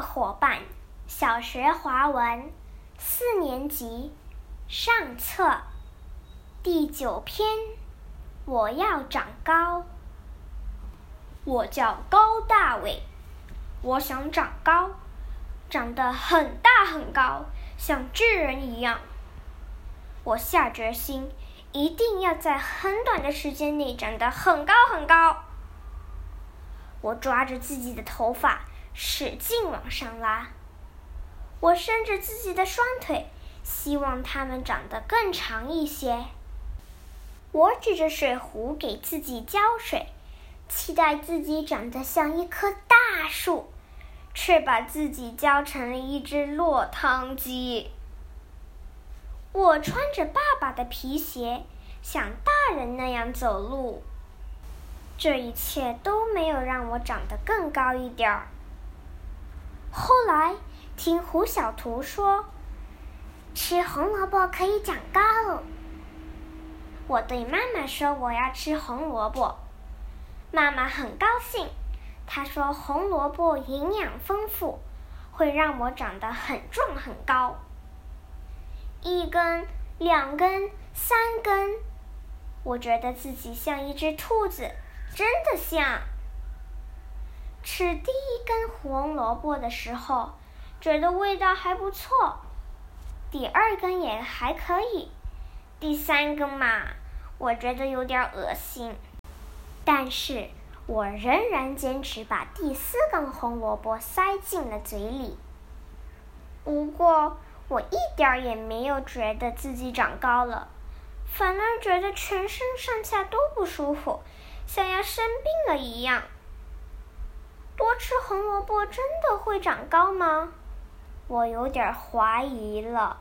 伙伴，小学华文四年级上册第九篇。我要长高。我叫高大伟，我想长高，长得很大很高，像巨人一样。我下决心，一定要在很短的时间内长得很高很高。我抓着自己的头发。使劲往上拉，我伸着自己的双腿，希望它们长得更长一些。我指着水壶给自己浇水，期待自己长得像一棵大树，却把自己浇成了一只落汤鸡。我穿着爸爸的皮鞋，像大人那样走路。这一切都没有让我长得更高一点儿。后来听胡小图说，吃红萝卜可以长高。我对妈妈说我要吃红萝卜，妈妈很高兴。她说红萝卜营养丰富，会让我长得很壮很高。一根、两根、三根，我觉得自己像一只兔子，真的像。吃第一根红萝卜的时候，觉得味道还不错，第二根也还可以，第三根嘛，我觉得有点恶心。但是我仍然坚持把第四根红萝卜塞进了嘴里。不过我一点也没有觉得自己长高了，反而觉得全身上下都不舒服，像要生病了一样。多吃红萝卜真的会长高吗？我有点怀疑了。